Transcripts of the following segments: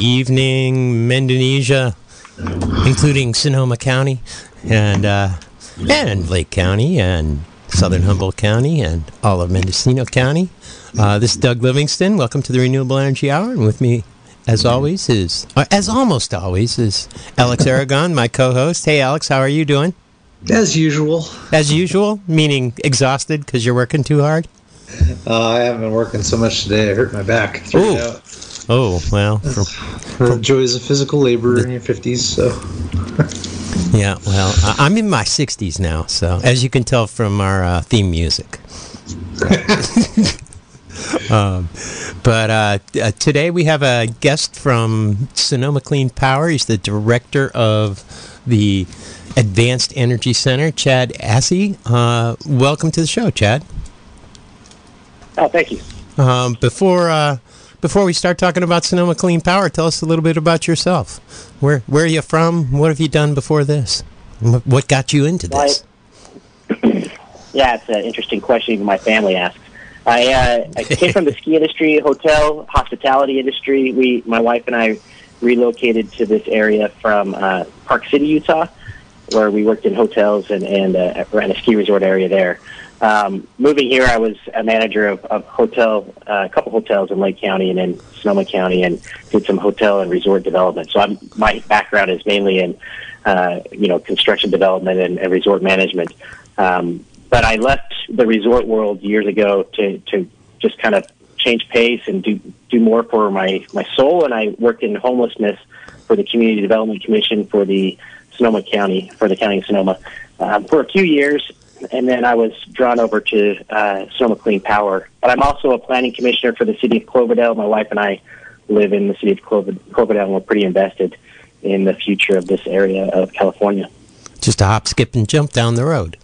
evening, Mendonesian, including Sonoma County and uh, and Lake County and Southern Humboldt County and all of Mendocino County. Uh, this is Doug Livingston. Welcome to the Renewable Energy Hour, and with me, as always, is uh, as almost always is Alex Aragon, my co-host. Hey, Alex, how are you doing? As usual. As usual, meaning exhausted because you're working too hard. Uh, I haven't been working so much today. I hurt my back. Ooh. Out. Oh well, The joys of physical labor in your fifties. So yeah. Well, I- I'm in my 60s now, so as you can tell from our uh, theme music. um, but uh, uh, today we have a guest from Sonoma Clean Power. He's the director of the Advanced Energy Center, Chad Assey. Uh, welcome to the show, Chad. Oh, thank you. Um, before uh, before we start talking about Sonoma Clean Power, tell us a little bit about yourself. Where where are you from? What have you done before this? What got you into this? Yeah, it's an interesting question. Even my family asks. I, uh, I came from the ski industry, hotel, hospitality industry. We, my wife and I, relocated to this area from uh, Park City, Utah, where we worked in hotels and and uh, ran a ski resort area there. Um, moving here, I was a manager of, of hotel, uh, a couple hotels in Lake County and in Sonoma County, and did some hotel and resort development. So I'm, my background is mainly in, uh, you know, construction development and, and resort management. Um, but I left the resort world years ago to, to just kind of change pace and do do more for my my soul. And I worked in homelessness for the Community Development Commission for the Sonoma County for the County of Sonoma um, for a few years, and then I was drawn over to uh, Sonoma Clean Power. But I'm also a planning commissioner for the city of Cloverdale. My wife and I live in the city of Clover- Cloverdale, and we're pretty invested in the future of this area of California. Just a hop, skip, and jump down the road.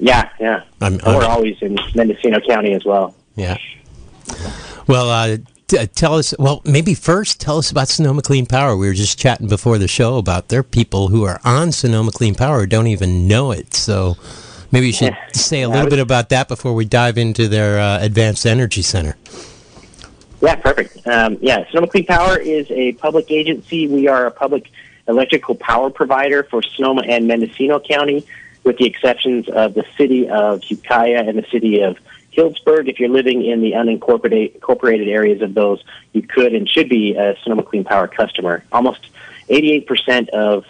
Yeah, yeah. I'm- and we're always in Mendocino County as well. Yeah. Well, uh, t- tell us. Well, maybe first tell us about Sonoma Clean Power. We were just chatting before the show about there are people who are on Sonoma Clean Power who don't even know it. So maybe you should Yeah. say a little was- bit about that before we dive into their uh, Advanced Energy Center. Yeah, perfect. Um, yeah, Sonoma Clean Power is a public agency. We are a public electrical power provider for Sonoma and Mendocino County, with the exceptions of the city of Ukiah and the city of Healdsburg. If you're living in the unincorporated areas of those, you could and should be a Sonoma Clean Power customer. Almost 88% of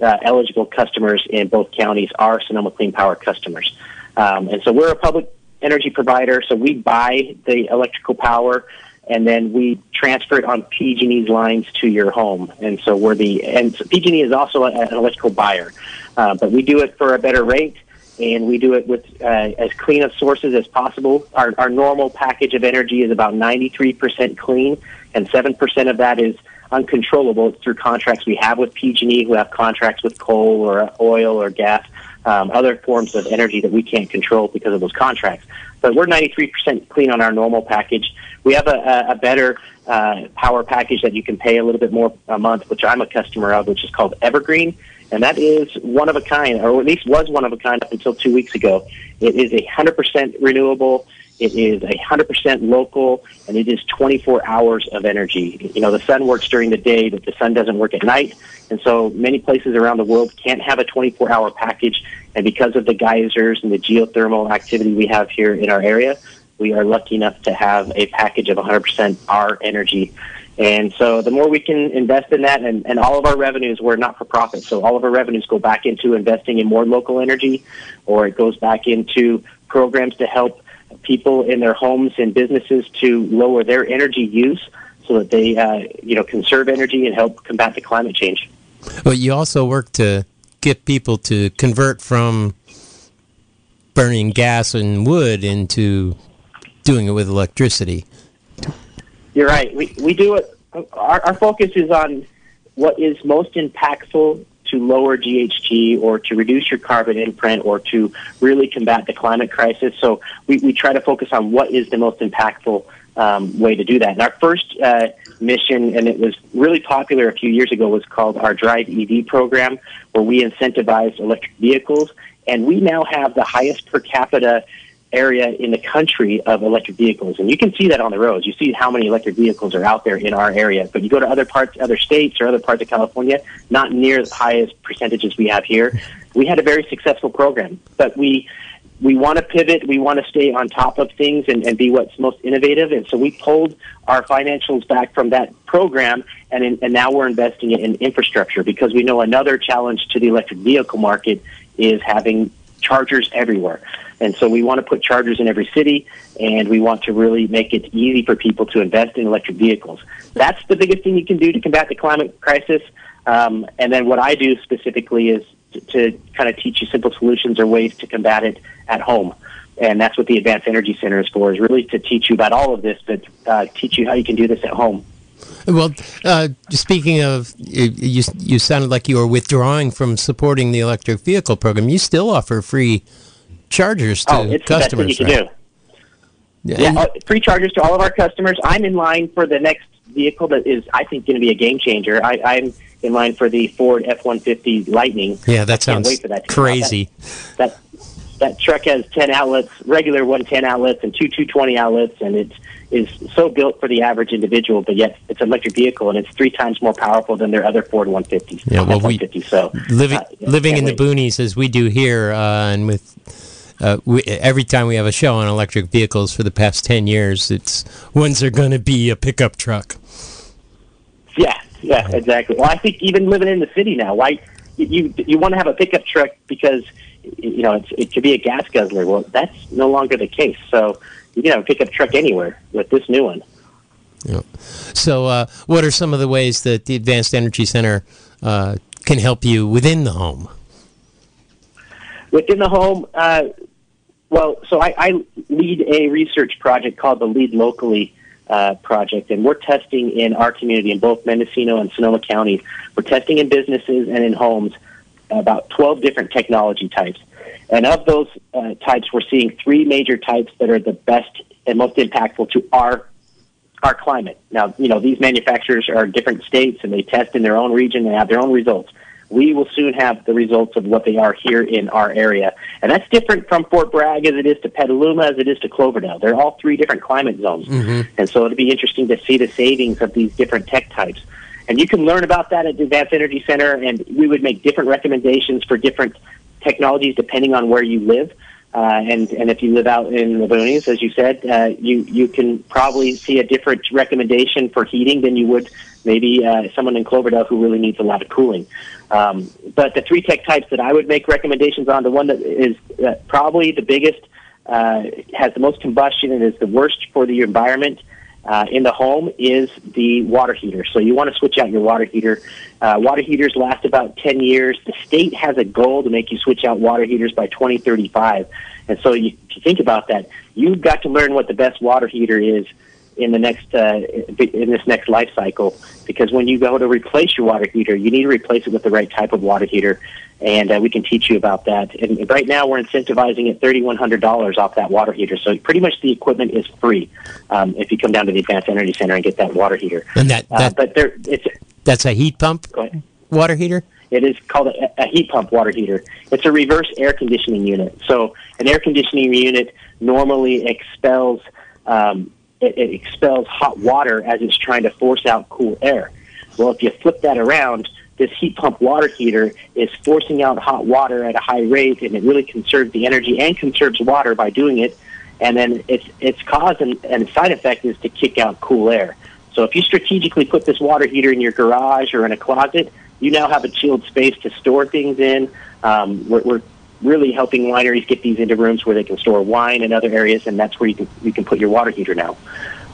uh, eligible customers in both counties are Sonoma Clean Power customers. Um, and so we're a public energy provider, so we buy the electrical power and then we transfer it on PG&E's lines to your home. And so we're the and so PG&E is also an electrical buyer, uh, but we do it for a better rate, and we do it with uh, as clean of sources as possible. Our, our normal package of energy is about 93% clean, and 7% of that is uncontrollable It's through contracts we have with PG&E, who have contracts with coal or oil or gas, um, other forms of energy that we can't control because of those contracts. But we're 93% clean on our normal package. We have a, a, better uh, power package that you can pay a little bit more a month, which I'm a customer of, which is called Evergreen. And that is one of a kind, or at least was one of a kind up until two weeks ago. It is a 100% renewable. It is a 100% local, and it is 24 hours of energy. You know, the sun works during the day, but the sun doesn't work at night. And so many places around the world can't have a 24 hour package. And because of the geysers and the geothermal activity we have here in our area, we are lucky enough to have a package of 100% our energy. And so the more we can invest in that, and, and all of our revenues, we're not for profit. So all of our revenues go back into investing in more local energy, or it goes back into programs to help people in their homes and businesses to lower their energy use so that they, uh, you know, conserve energy and help combat the climate change. But you also work to get people to convert from burning gas and wood into doing it with electricity. You're right. We we do it. Our, our focus is on what is most impactful to lower GHG or to reduce your carbon imprint or to really combat the climate crisis. So we, we try to focus on what is the most impactful um, way to do that. And our first uh, mission, and it was really popular a few years ago, was called our Drive EV program, where we incentivize electric vehicles. And we now have the highest per capita area in the country of electric vehicles, and you can see that on the roads. You see how many electric vehicles are out there in our area, but you go to other parts, other states, or other parts of California, not near as the highest percentages we have here. We had a very successful program, but we we want to pivot. We want to stay on top of things and, and be what's most innovative. And so we pulled our financials back from that program, and, in, and now we're investing in infrastructure because we know another challenge to the electric vehicle market is having chargers everywhere. And so we want to put chargers in every city, and we want to really make it easy for people to invest in electric vehicles. That's the biggest thing you can do to combat the climate crisis. Um, and then what I do specifically is to, to kind of teach you simple solutions or ways to combat it at home. And that's what the Advanced Energy Center is for, is really to teach you about all of this, but uh, teach you how you can do this at home. Well, uh, speaking of, you, you sounded like you were withdrawing from supporting the electric vehicle program. You still offer free chargers to oh, customers. The best thing you can do. Yeah, yeah uh, free chargers to all of our customers. I'm in line for the next vehicle that is, I think, going to be a game changer. I, I'm in line for the Ford F-150 Lightning. Yeah, that sounds that crazy. That, that, that truck has 10 outlets, regular 110 outlets and two 220 outlets, and it is so built for the average individual, but yet it's an electric vehicle, and it's three times more powerful than their other Ford 150s. Yeah, well, we, so, living, uh, living in wait. the boonies as we do here, uh, and with uh, we, every time we have a show on electric vehicles for the past 10 years, it's when's there going to be a pickup truck? Yeah, yeah, exactly. Well, I think even living in the city now, why you you want to have a pickup truck because you know it's, it could be a gas guzzler. Well, that's no longer the case. So you can have a pickup truck anywhere with this new one. Yeah. So, uh, what are some of the ways that the Advanced Energy Center uh, can help you within the home? Within the home, uh, well, so I, I, lead a research project called the Lead Locally uh, project, and we're testing in our community in both Mendocino and Sonoma counties. We're testing in businesses and in homes about 12 different technology types. And of those uh, types, we're seeing three major types that are the best and most impactful to our our climate. Now, you know, these manufacturers are different states and they test in their own region and have their own results we will soon have the results of what they are here in our area. And that's different from Fort Bragg as it is to Petaluma as it is to Cloverdale. They're all three different climate zones. Mm-hmm. And so it'll be interesting to see the savings of these different tech types. And you can learn about that at the Advanced Energy Center, and we would make different recommendations for different technologies depending on where you live. Uh, and and if you live out in the boonies, as you said, uh, you you can probably see a different recommendation for heating than you would maybe uh, someone in Cloverdale who really needs a lot of cooling. Um, but the three tech types that I would make recommendations on, the one that is uh, probably the biggest, uh, has the most combustion and is the worst for the environment uh, in the home is the water heater. So you want to switch out your water heater. Uh, water heaters last about 10 years. The state has a goal to make you switch out water heaters by 2035. And so you, if you think about that, you've got to learn what the best water heater is in the next uh, in this next life cycle because when you go to replace your water heater, you need to replace it with the right type of water heater, and uh, we can teach you about that. And right now, we're incentivizing at thirty one hundred dollars off that water heater, so pretty much the equipment is free um, if you come down to the Advanced Energy Center and get that water heater. And that, uh, that uh, but there, it's that's a heat pump water heater. It is called a, a heat pump water heater. It's a reverse air conditioning unit. So an air conditioning unit normally expels um, it, it expels hot water as it's trying to force out cool air. Well, if you flip that around, this heat pump water heater is forcing out hot water at a high rate, and it really conserves the energy and conserves water by doing it. And then its its cause and, and side effect is to kick out cool air. So if you strategically put this water heater in your garage or in a closet, you now have a chilled space to store things in. Um, we're, we're really helping wineries get these into rooms where they can store wine and other areas, and that's where you can you can put your water heater now.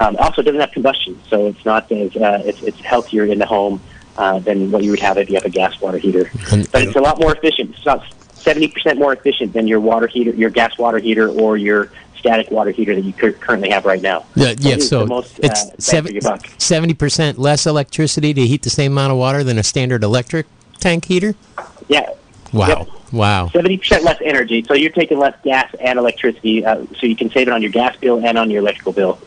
Um, also, it doesn't have combustion, so it's not as uh, it's, it's healthier in the home uh, than what you would have if you have a gas water heater. But it's a lot more efficient. It's about seventy percent more efficient than your water heater, your gas water heater, or your static water heater that you currently have right now. Yeah, yeah so most, it's uh, seventy percent less electricity to heat the same amount of water than a standard electric tank heater. Yeah. Wow. Yep. Wow. 70% less energy. So you're taking less gas and electricity, uh, so you can save it on your gas bill and on your electrical bill.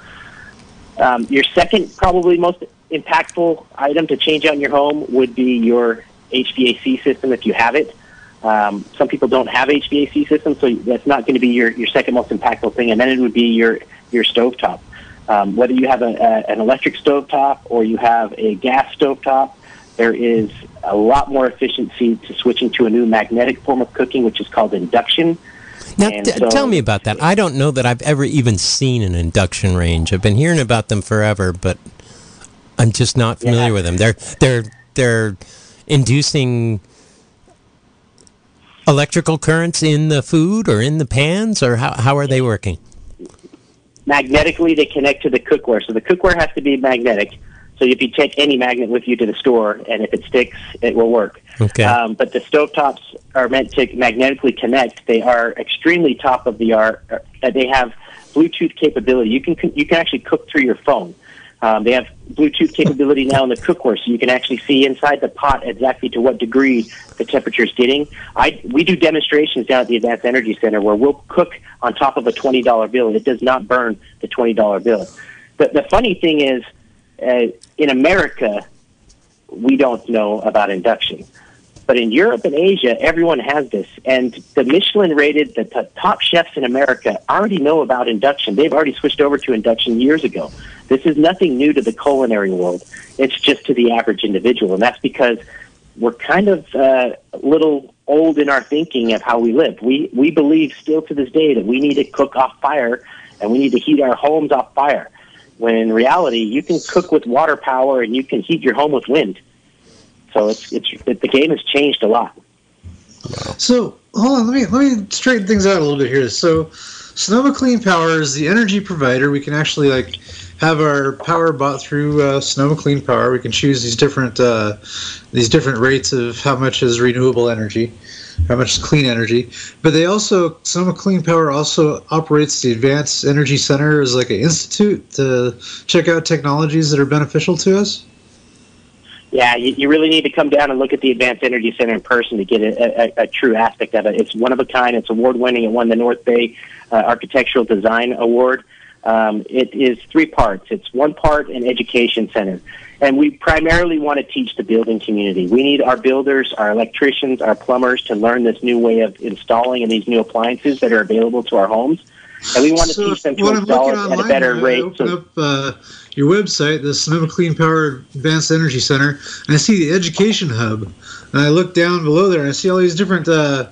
Um, your second, probably most impactful item to change out in your home would be your HVAC system if you have it. Um, some people don't have HVAC systems, so that's not going to be your, your second most impactful thing. And then it would be your your stovetop. Um, whether you have a, a, an electric stovetop or you have a gas stovetop, there is a lot more efficiency to switching to a new magnetic form of cooking, which is called induction. Now, t- so, tell me about that. I don't know that I've ever even seen an induction range. I've been hearing about them forever, but I'm just not familiar yeah. with them. They're they're they're inducing electrical currents in the food or in the pans, or how how are they working? Magnetically, they connect to the cookware. So the cookware has to be magnetic. So if you take any magnet with you to the store, and if it sticks, it will work. Okay. Um, but the stovetops are meant to magnetically connect. They are extremely top of the art. Uh, they have Bluetooth capability. You can you can actually cook through your phone. Um, they have Bluetooth capability now in the cookware, so you can actually see inside the pot exactly to what degree the temperature is getting. I we do demonstrations down at the Advanced Energy Center where we'll cook on top of a twenty dollar bill. And it does not burn the twenty dollar bill. But the funny thing is, uh, in America, we don't know about induction. But in Europe and Asia, everyone has this. And the Michelin rated, the t- top chefs in America already know about induction. They've already switched over to induction years ago. This is nothing new to the culinary world. It's just to the average individual. And that's because we're kind of uh, a little old in our thinking of how we live. We, we believe still to this day that we need to cook off fire and we need to heat our homes off fire when in reality you can cook with water power and you can heat your home with wind. So it's it's it, the game has changed a lot. So hold on, let me let me straighten things out a little bit here. So Sonoma Clean Power is the energy provider. We can actually like have our power bought through uh, Sonoma Clean Power. We can choose these different uh, these different rates of how much is renewable energy how much is clean energy. But they also, Sonoma Clean Power also operates the Advanced Energy Center as like an institute to check out technologies that are beneficial to us. Yeah, you, you really need to come down and look at the Advanced Energy Center in person to get a, a, a true aspect of it. It's one of a kind. It's award winning. It won the North Bay uh, Architectural Design Award. Um, it is three parts. It's one part an education center. And we primarily want to teach the building community. We need our builders, our electricians, our plumbers to learn this new way of installing and these new appliances that are available to our homes. And we want to so teach them to install it at a better rate. Open so, up uh, your website, the Sonoma Clean Power Advanced Energy Center, and I see the Education Hub. And I look down below there and I see all these different uh,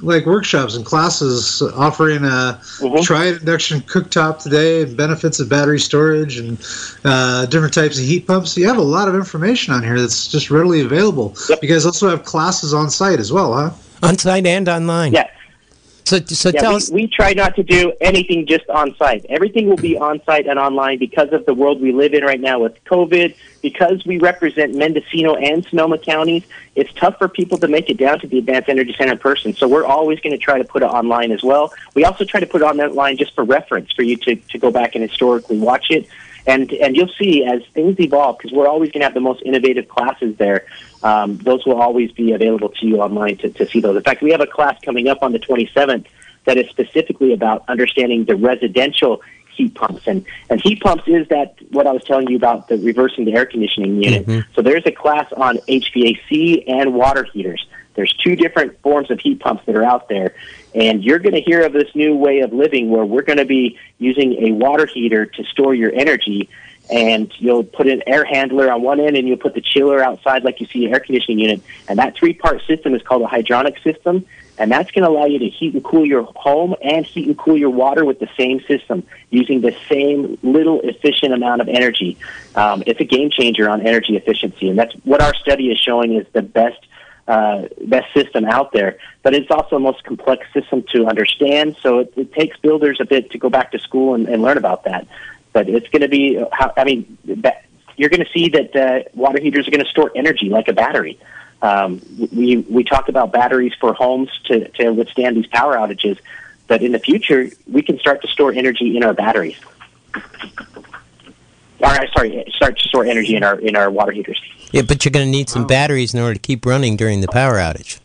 like workshops and classes offering a mm-hmm. try induction cooktop today and benefits of battery storage and uh, different types of heat pumps. You have a lot of information on here that's just readily available. Yep. You guys also have classes on site as well, huh? On site and online. Yeah. So, so yeah, tell we, us. We try not to do anything just on site. Everything will be mm-hmm. on site and online because of the world we live in right now with COVID. Because we represent Mendocino and Sonoma counties, it's tough for people to make it down to the Advanced Energy Center in person. So we're always going to try to put it online as well. We also try to put it online just for reference for you to, to go back and historically watch it. And and you'll see as things evolve because we're always going to have the most innovative classes there. Um, those will always be available to you online to, to see those. In fact, we have a class coming up on the 27th that is specifically about understanding the residential heat pumps. And, and heat pumps is that what I was telling you about the reversing the air conditioning unit. Mm-hmm. So there's a class on HVAC and water heaters. There's two different forms of heat pumps that are out there. And you're going to hear of this new way of living where we're going to be using a water heater to store your energy. And you'll put an air handler on one end and you'll put the chiller outside like you see an air conditioning unit. And that three part system is called a hydronic system. And that's going to allow you to heat and cool your home and heat and cool your water with the same system using the same little efficient amount of energy. Um, it's a game changer on energy efficiency. And that's what our study is showing is the best uh, best system out there. But it's also the most complex system to understand, so it, it takes builders a bit to go back to school and, and learn about that. But it's going to be, how, I mean, that, you're going to see that uh, water heaters are going to store energy like a battery. Um, we we talk about batteries for homes to, to withstand these power outages, but in the future we can start to store energy in our batteries. Or, sorry, start to store energy in our in our water heaters. Yeah, but you're going to need some batteries in order to keep running during the power outage.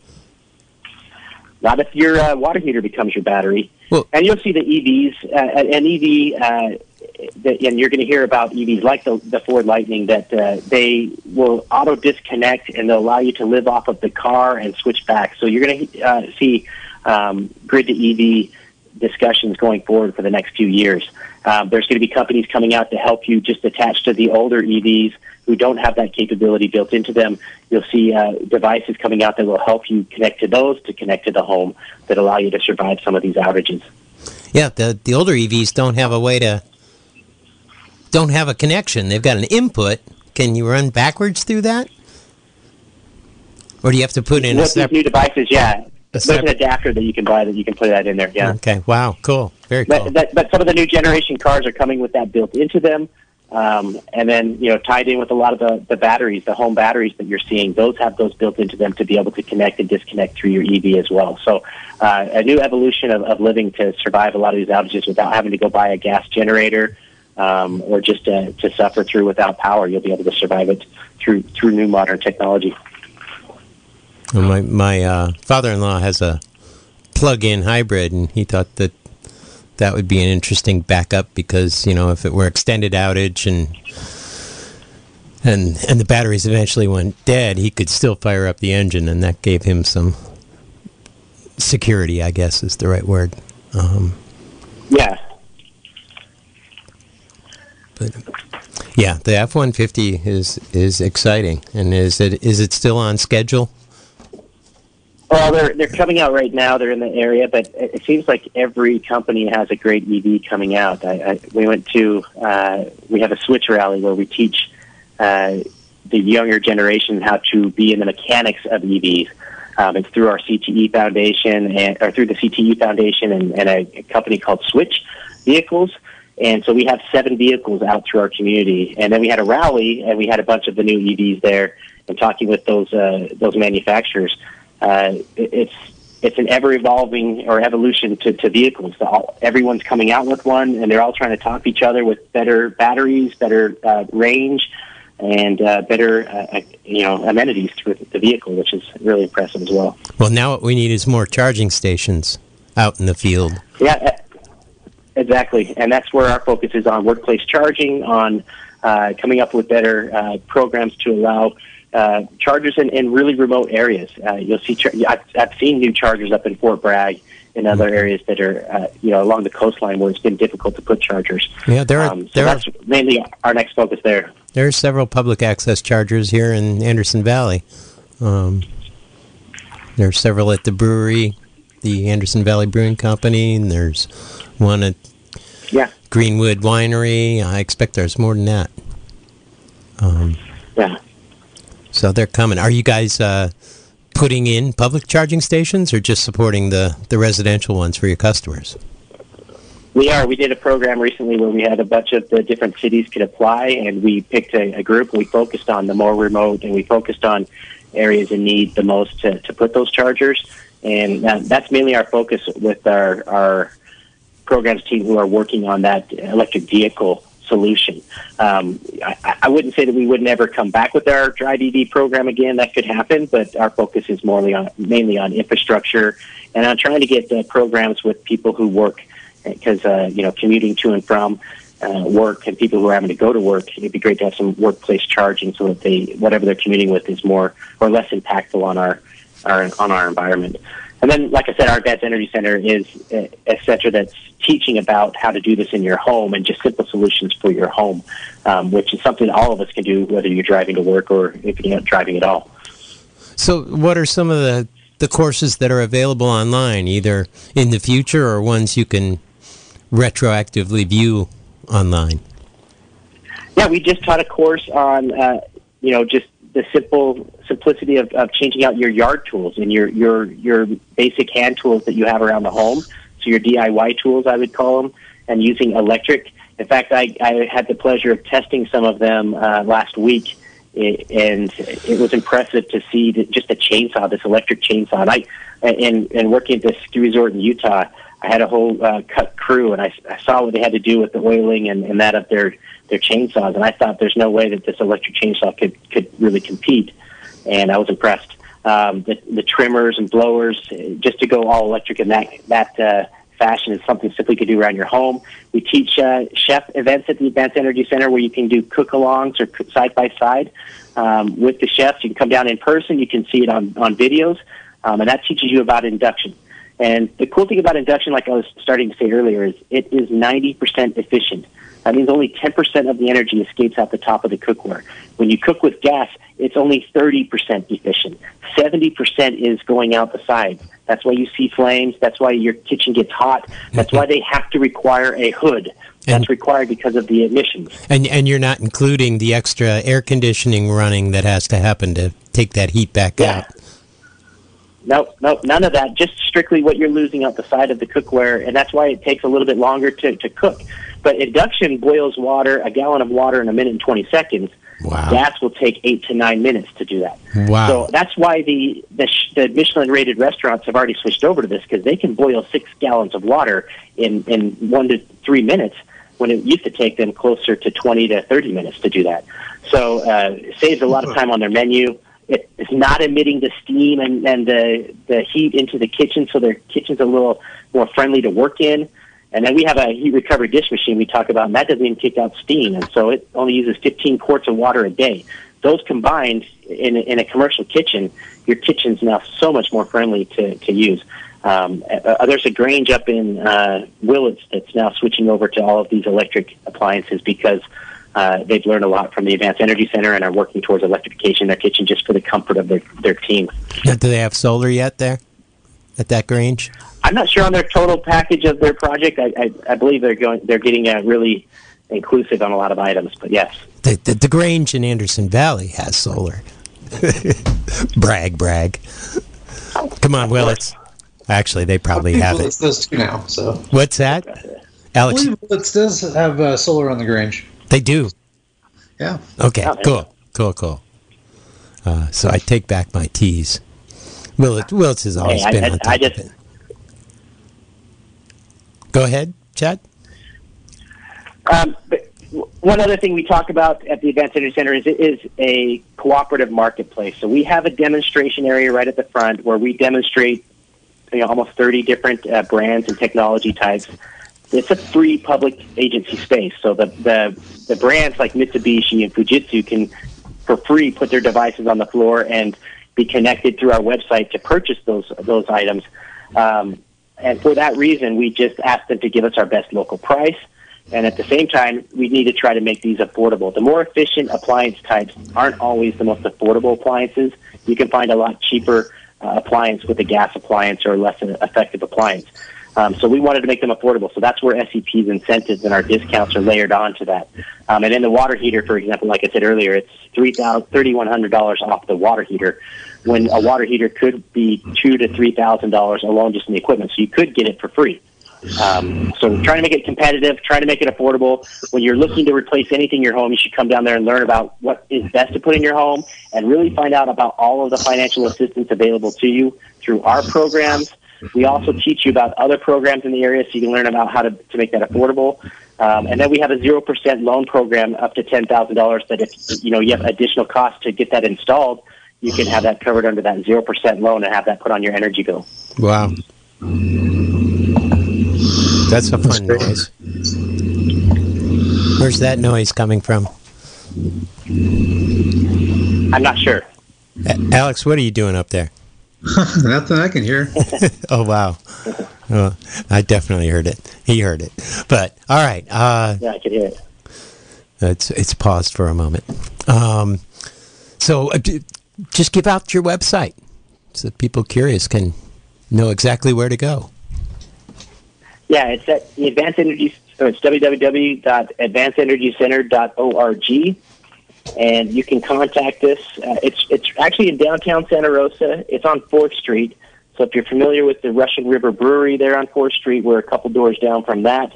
Not if your uh, water heater becomes your battery. Well, and you'll see the EVs, uh, an EV uh, that, and you're going to hear about EVs like the, the Ford Lightning that uh, they will auto disconnect and they'll allow you to live off of the car and switch back. So you're going to uh, see um, grid to EV discussions going forward for the next few years. Um, there's going to be companies coming out to help you just attach to the older EVs who don't have that capability built into them. You'll see uh, devices coming out that will help you connect to those to connect to the home that allow you to survive some of these outages. Yeah, the the older EVs don't have a way to don't have a connection. They've got an input. Can you run backwards through that? Or do you have to put in With a separate new devices? Yeah, there's an adapter that you can buy that you can put that in there. Yeah. Okay. Wow. Cool. Very cool. But, but, but some of the new generation cars are coming with that built into them. Um, and then, you know, tied in with a lot of the, the batteries, the home batteries that you're seeing, those have those built into them to be able to connect and disconnect through your EV as well. So, uh, a new evolution of, of living to survive a lot of these outages without having to go buy a gas generator um, or just to, to suffer through without power. You'll be able to survive it through through new modern technology. Well, my my uh, father-in-law has a plug-in hybrid, and he thought that that would be an interesting backup because you know if it were extended outage and and and the batteries eventually went dead, he could still fire up the engine, and that gave him some security. I guess is the right word. Um, yeah. But yeah, the F one fifty is is exciting, and is it is it still on schedule? Well, they're they're coming out right now. They're in the area, but it seems like every company has a great EV coming out. I, I, we went to uh, we have a switch rally where we teach uh, the younger generation how to be in the mechanics of EVs. Um, it's through our CTE Foundation and or through the CTE Foundation and, and a, a company called Switch Vehicles. And so we have seven vehicles out through our community. And then we had a rally, and we had a bunch of the new EVs there, and talking with those uh, those manufacturers uh, it's it's an ever evolving or evolution to, to vehicles. All, everyone's coming out with one, and they're all trying to top each other with better batteries, better uh, range, and uh, better uh, uh you know amenities to the vehicle, which is really impressive as well. Well, now what we need is more charging stations out in the field. Yeah, exactly, and that's where our focus is on workplace charging, on uh, coming up with better uh, programs to allow uh, chargers in, in really remote areas. Uh, you'll see, char- I've, I've seen new chargers up in Fort Bragg in other mm-hmm. areas that are, uh, you know, along the coastline where it's been difficult to put chargers. Yeah, there are. Um, so there that's are, mainly our next focus there. There are several public access chargers here in Anderson Valley. Um, there are several at the brewery, the Anderson Valley Brewing Company, and there's one at yeah. Greenwood Winery. I expect there's more than that. Um, yeah. So they're coming. Are you guys uh, putting in public charging stations or just supporting the, the residential ones for your customers? We are. We did a program recently where we had a bunch of the different cities could apply, and we picked a, a group. We focused on the more remote, and we focused on areas in need the most to, to put those chargers. And that, that's mainly our focus with our, our programs team who are working on that electric vehicle solution. Um, I, I, wouldn't say that we would never come back with our Drive EV program again. That could happen, but our focus is more on, mainly on infrastructure and on trying to get uh, programs with people who work because uh, you know commuting to and from uh, work and people who are having to go to work. It'd be great to have some workplace charging so that they whatever they're commuting with is more or less impactful on our, our on our environment. And then, like I said, our Advanced Energy Center is a center that's teaching about how to do this in your home and just simple solutions for your home, um, which is something all of us can do, whether you're driving to work or if you're not driving at all. So, what are some of the, the courses that are available online, either in the future or ones you can retroactively view online? Yeah, we just taught a course on, uh, you know, just the simple simplicity of, of changing out your yard tools and your your your basic hand tools that you have around the home so your DIY tools, I would call them, and using electric. In fact, I, I had the pleasure of testing some of them uh, last week, and it was impressive to see just a chainsaw, this electric chainsaw. And I, and, and working at this ski resort in Utah, I had a whole uh, cut crew, and I, I saw what they had to do with the oiling and, and that of their their chainsaws. And I thought there's no way that this electric chainsaw could could really compete, and I was impressed um, the, the trimmers and blowers, just to go all electric in that that uh, fashion is something simply to do around your home. We teach uh, chef events at the Advanced Energy Center where you can do cook-alongs or side by side um, with the chefs. You can come down in person. You can see it on on videos, um, and that teaches you about induction. And the cool thing about induction, like I was starting to say earlier, is it is 90% efficient. That means only 10% of the energy escapes out the top of the cookware. When you cook with gas, it's only 30% efficient. 70% is going out the sides. That's why you see flames. That's why your kitchen gets hot. That's why they have to require a hood. That's and, required because of the emissions. And and you're not including the extra air conditioning running that has to happen to take that heat back yeah. out. No, nope, none of that. Just strictly what you're losing out the side of the cookware, and that's why it takes a little bit longer to, to cook. But induction boils water, a gallon of water in a minute and 20 seconds. Wow. Gas will take eight to nine minutes to do that. Wow. So that's why the, the, the Michelin rated restaurants have already switched over to this because they can boil six gallons of water in, in one to three minutes when it used to take them closer to 20 to 30 minutes to do that. So uh, it saves a lot of time on their menu. It's not emitting the steam and, and the, the heat into the kitchen, so their kitchen's a little more friendly to work in. And then we have a heat recovery dish machine we talk about, and that doesn't even kick out steam, and so it only uses 15 quarts of water a day. Those combined in, in a commercial kitchen, your kitchen's now so much more friendly to, to use. Um, uh, there's a Grange up in uh, Willits that's now switching over to all of these electric appliances because uh, they've learned a lot from the Advanced Energy Center and are working towards electrification in their kitchen just for the comfort of their, their team. do they have solar yet there at that Grange? I'm not sure on their total package of their project. I, I, I believe they're going they're getting a really inclusive on a lot of items, but yes. The, the, the Grange in Anderson Valley has solar. brag, brag. Come on, Willits. Actually, they probably have Willits it. does too now. So what's that, Alex? Willits does have uh, solar on the Grange. They do. Yeah. Okay. Cool. Cool. Cool. Uh, so I take back my tease. Willits, Willits has always hey, been I, on top I just, of it. Go ahead, Chad. Um, one other thing we talk about at the Advanced Energy Center is it is a cooperative marketplace. So we have a demonstration area right at the front where we demonstrate you know, almost 30 different uh, brands and technology types. It's a free public agency space. So the, the, the brands like Mitsubishi and Fujitsu can, for free, put their devices on the floor and be connected through our website to purchase those, those items. Um, and for that reason, we just ask them to give us our best local price. And at the same time, we need to try to make these affordable. The more efficient appliance types aren't always the most affordable appliances. You can find a lot cheaper uh, appliance with a gas appliance or less effective appliance. Um, so we wanted to make them affordable. So that's where SCP's incentives and our discounts are layered onto that. Um, and in the water heater, for example, like I said earlier, it's $3,100 off the water heater when a water heater could be two to three thousand dollars alone just in the equipment. So you could get it for free. Um, so trying to make it competitive, trying to make it affordable. When you're looking to replace anything in your home, you should come down there and learn about what is best to put in your home and really find out about all of the financial assistance available to you through our programs. We also teach you about other programs in the area so you can learn about how to, to make that affordable. Um, and then we have a 0% loan program up to $10,000 that if you know you have additional costs to get that installed, you can have that covered under that 0% loan and have that put on your energy bill. Wow. That's a fun noise. Where's that noise coming from? I'm not sure. Alex, what are you doing up there? Nothing I can hear. oh, wow. Oh, I definitely heard it. He heard it. But, all right. Uh, yeah, I can hear it. It's, it's paused for a moment. Um, so, uh, just give out your website so people curious can know exactly where to go. Yeah, it's at the Advanced Energy. So it's www.advancedenergycenter.org, and you can contact us. Uh, it's it's actually in downtown Santa Rosa. It's on Fourth Street. So if you're familiar with the Russian River Brewery there on Fourth Street, we're a couple doors down from that,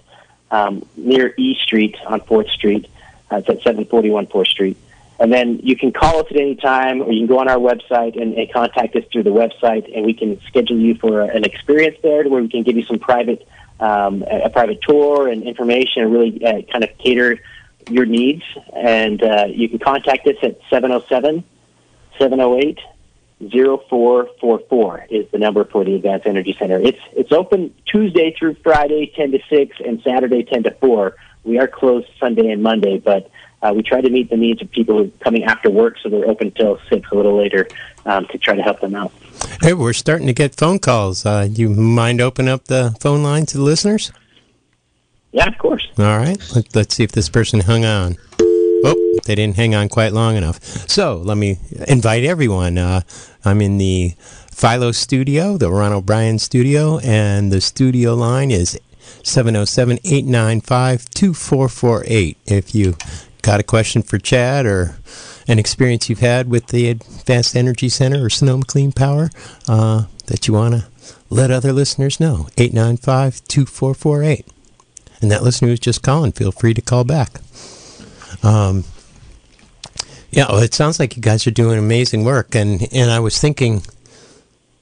um, near E Street on Fourth Street. Uh, it's at 741 Fourth Street. And then you can call us at any time, or you can go on our website and, and contact us through the website, and we can schedule you for an experience there, where we can give you some private, um, a, private tour and information, and really uh, kind of cater your needs. And uh, you can contact us at 707 708 0444 is the number for the Advanced Energy Center. It's it's open Tuesday through Friday, 10 to 6, and Saturday, 10 to 4. We are closed Sunday and Monday, but uh, we try to meet the needs of people who are coming after work, so they're open until 6 a little later um, to try to help them out. Hey, we're starting to get phone calls. Uh, you mind open up the phone line to the listeners? Yeah, of course. All right. Let, let's see if this person hung on. Oh, they didn't hang on quite long enough. So let me invite everyone. Uh, I'm in the Philo studio, the Ron O'Brien studio, and the studio line is 707 895 2448. If you got a question for Chad or an experience you've had with the Advanced Energy Center or Sonoma Clean Power uh, that you want to let other listeners know, 895 2448. And that listener who's just calling, feel free to call back. Um, yeah, well, it sounds like you guys are doing amazing work, and and I was thinking,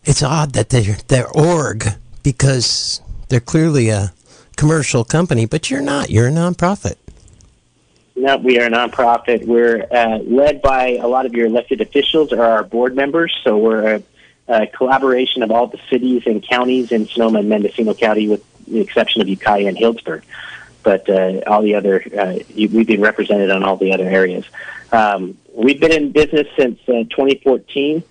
it's odd that they're they're org because they're clearly a commercial company, but you're not. You're a nonprofit. No, we are a nonprofit. We're uh, led by a lot of your elected officials or our board members. So we're a, a, collaboration of all the cities and counties in Sonoma and Mendocino County, with the exception of Ukiah and Healdsburg but uh, all the other uh, we've been represented on all the other areas. Um, we've been in business since uh, 2014,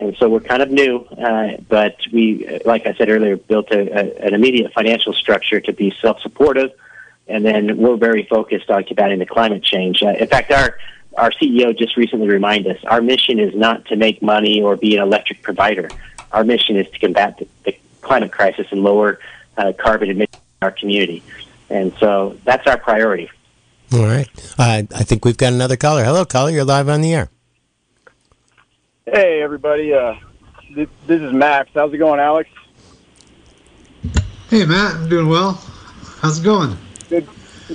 and so we're kind of new. Uh, but we, like I said earlier, built a, a, an immediate financial structure to be self-supportive, and then we're very focused on combating the climate change. Uh, in fact, our our CEO just recently reminded us our mission is not to make money or be an electric provider. Our mission is to combat the, the climate crisis and lower uh, carbon emissions in our community. And so that's our priority. All right. Uh, I think we've got another caller. Hello, caller. You're live on the air. Hey, everybody. Uh, this, this is Max. How's it going, Alex? Hey, Matt. I'm doing well. How's it going? Good,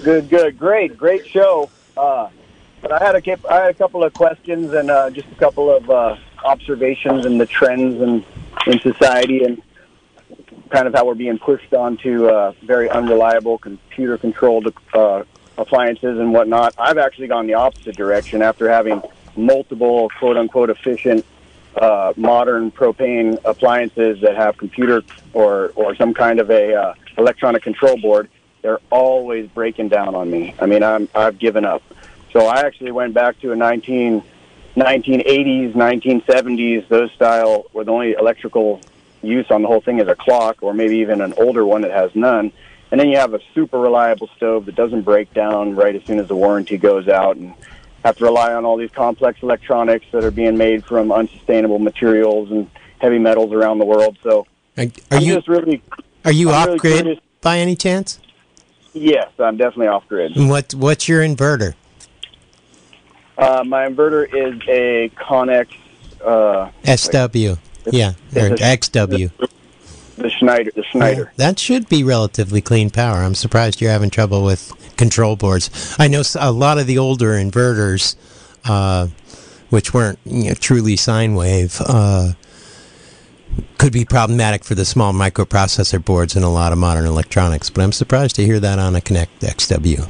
good, good. Great, great show. Uh, but I had a I had a couple of questions and uh, just a couple of uh, observations and the trends and in society and kind of how we're being pushed onto uh, very unreliable computer controlled uh, appliances and whatnot. I've actually gone the opposite direction after having multiple quote unquote efficient uh, modern propane appliances that have computer or, or some kind of a uh, electronic control board. They're always breaking down on me. I mean, I'm, I've given up. So I actually went back to a 19, 1980s, 1970s, those style, where the only electrical use on the whole thing is a clock or maybe even an older one that has none. And then you have a super reliable stove that doesn't break down right as soon as the warranty goes out and have to rely on all these complex electronics that are being made from unsustainable materials and heavy metals around the world. So are, are you just really are you I'm off really grid by any chance? Yes, I'm definitely off grid. what what's your inverter? Uh, my inverter is a Conext uh, SW. Yeah, or XW. The Schneider. The Schneider. Yeah, that should be relatively clean power. I'm surprised you're having trouble with control boards. I know a lot of the older inverters, uh, which weren't you know, truly sine wave, uh, could be problematic for the small microprocessor boards in a lot of modern electronics. But I'm surprised to hear that on a Conext XW.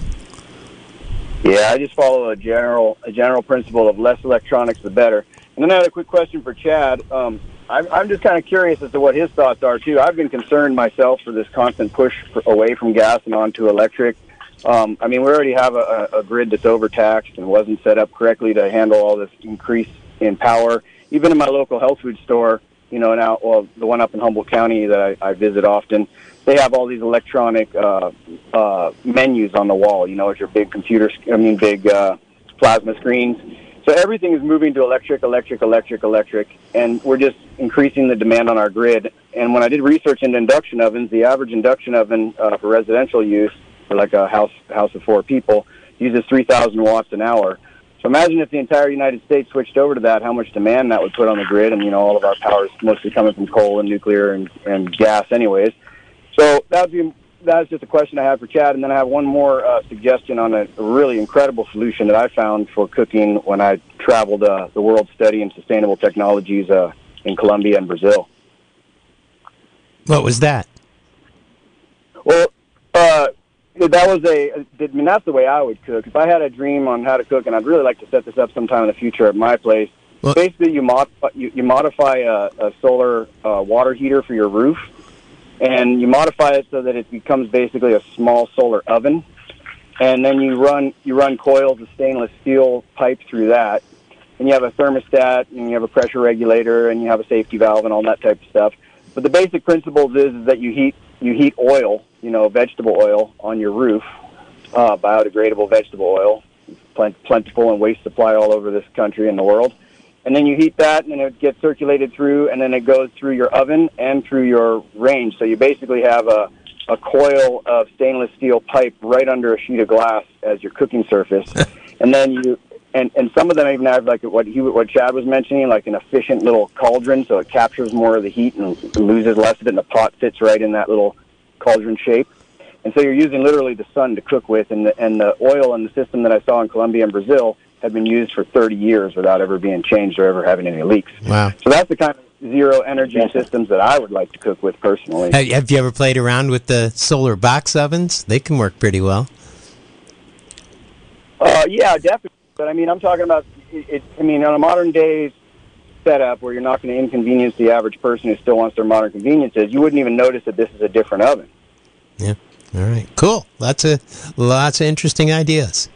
Yeah, I just follow a general a general principle of less electronics the better. And then I had a quick question for Chad. Um, I'm, just kind of curious as to what his thoughts are too. I've been concerned myself for this constant push for, away from gas and onto electric. Um, I mean, we already have a, a grid that's overtaxed and wasn't set up correctly to handle all this increase in power. Even in my local health food store, you know, now well, the one up in Humboldt County that I, I visit often, they have all these electronic uh, uh, menus on the wall. You know, it's your big computer, I mean, big uh, plasma screens so everything is moving to electric, electric, electric, electric, and we're just increasing the demand on our grid. And when I did research into induction ovens, the average induction oven uh, for residential use, for like a house house of four people, uses 3,000 watts an hour. So imagine if the entire United States switched over to that, how much demand that would put on the grid. And you know, all of our power is mostly coming from coal and nuclear and, and gas, anyways. So that would be that's just a question I have for Chad, and then I have one more uh, suggestion on a really incredible solution that I found for cooking when I traveled uh, the world studying sustainable technologies uh, in Colombia and Brazil. What was that? Well, uh, that was a. I mean, that's the way I would cook. If I had a dream on how to cook, and I'd really like to set this up sometime in the future at my place, Well, Basically, you, mod- you, you modify a, a solar uh, water heater for your roof, and you modify it so that it becomes basically a small solar oven. And then you run you run coils of stainless steel pipe through that, and you have a thermostat, and you have a pressure regulator, and you have a safety valve, and all that type of stuff. But the basic principles is, is that you heat you heat oil, you know, vegetable oil on your roof, uh, biodegradable vegetable oil, plentiful and waste supply all over this country and the world. And then you heat that, and then it gets circulated through, and then it goes through your oven and through your range. So you basically have a, a coil of stainless steel pipe right under a sheet of glass as your cooking surface. and then you and and some of them even have like what he what Chad was mentioning, like an efficient little cauldron, so it captures more of the heat and loses less of it, and the pot fits right in that little cauldron shape. And so you're using literally the sun to cook with, and the, and the oil and the system that I saw in Colombia and Brazil have been used for 30 years without ever being changed or ever having any leaks. Wow. So that's the kind of zero energy systems that I would like to cook with personally. Have, have you ever played around with the solar box ovens? They can work pretty well. Uh, yeah, definitely. But I mean, I'm talking about it, it I mean, on a modern day setup where you're not going to inconvenience the average person who still wants their modern conveniences, you wouldn't even notice that this is a different oven. Yeah. All right. Cool. Lots of lots of interesting ideas.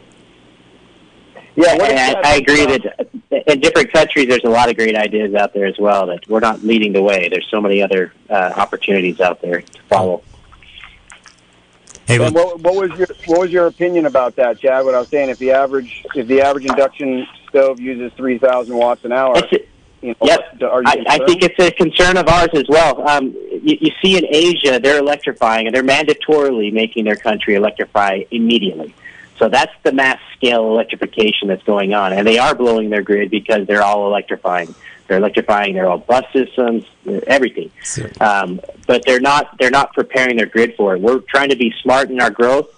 Yeah, I, I agree that in different countries, there's a lot of great ideas out there as well. That we're not leading the way. There's so many other uh, opportunities out there to follow. Hey, well, what, what, was your what was your opinion about that, Chad? What I was saying, if the average if the average induction stove uses three thousand watts an hour, you know, yep. I, I, think it's a concern of ours as well. Um, you, you see in Asia, they're electrifying, and they're mandatorily making their country electrify immediately. So that's the mass scale electrification that's going on, and they are blowing their grid because they're all electrifying. They're electrifying their old bus systems, everything. Um, but they're not they're not preparing their grid for it. We're trying to be smart in our growth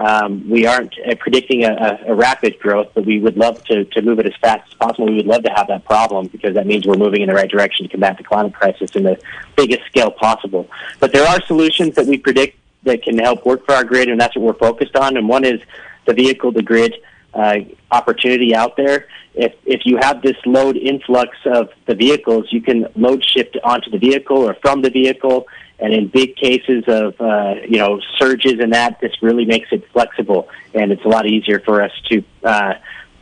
um, we aren't uh, predicting a, a, rapid growth, but we would love to, to move it as fast as possible. We would love to have that problem because that means we're moving in the right direction to combat the climate crisis in the biggest scale possible. But there are solutions that we predict that can help work for our grid, and that's what we're focused on. And one is the vehicle to grid uh, opportunity out there. If if you have this load influx of the vehicles, you can load shift onto the vehicle or from the vehicle and in big cases of uh, you know surges and that, this really makes it flexible, and it's a lot easier for us to uh,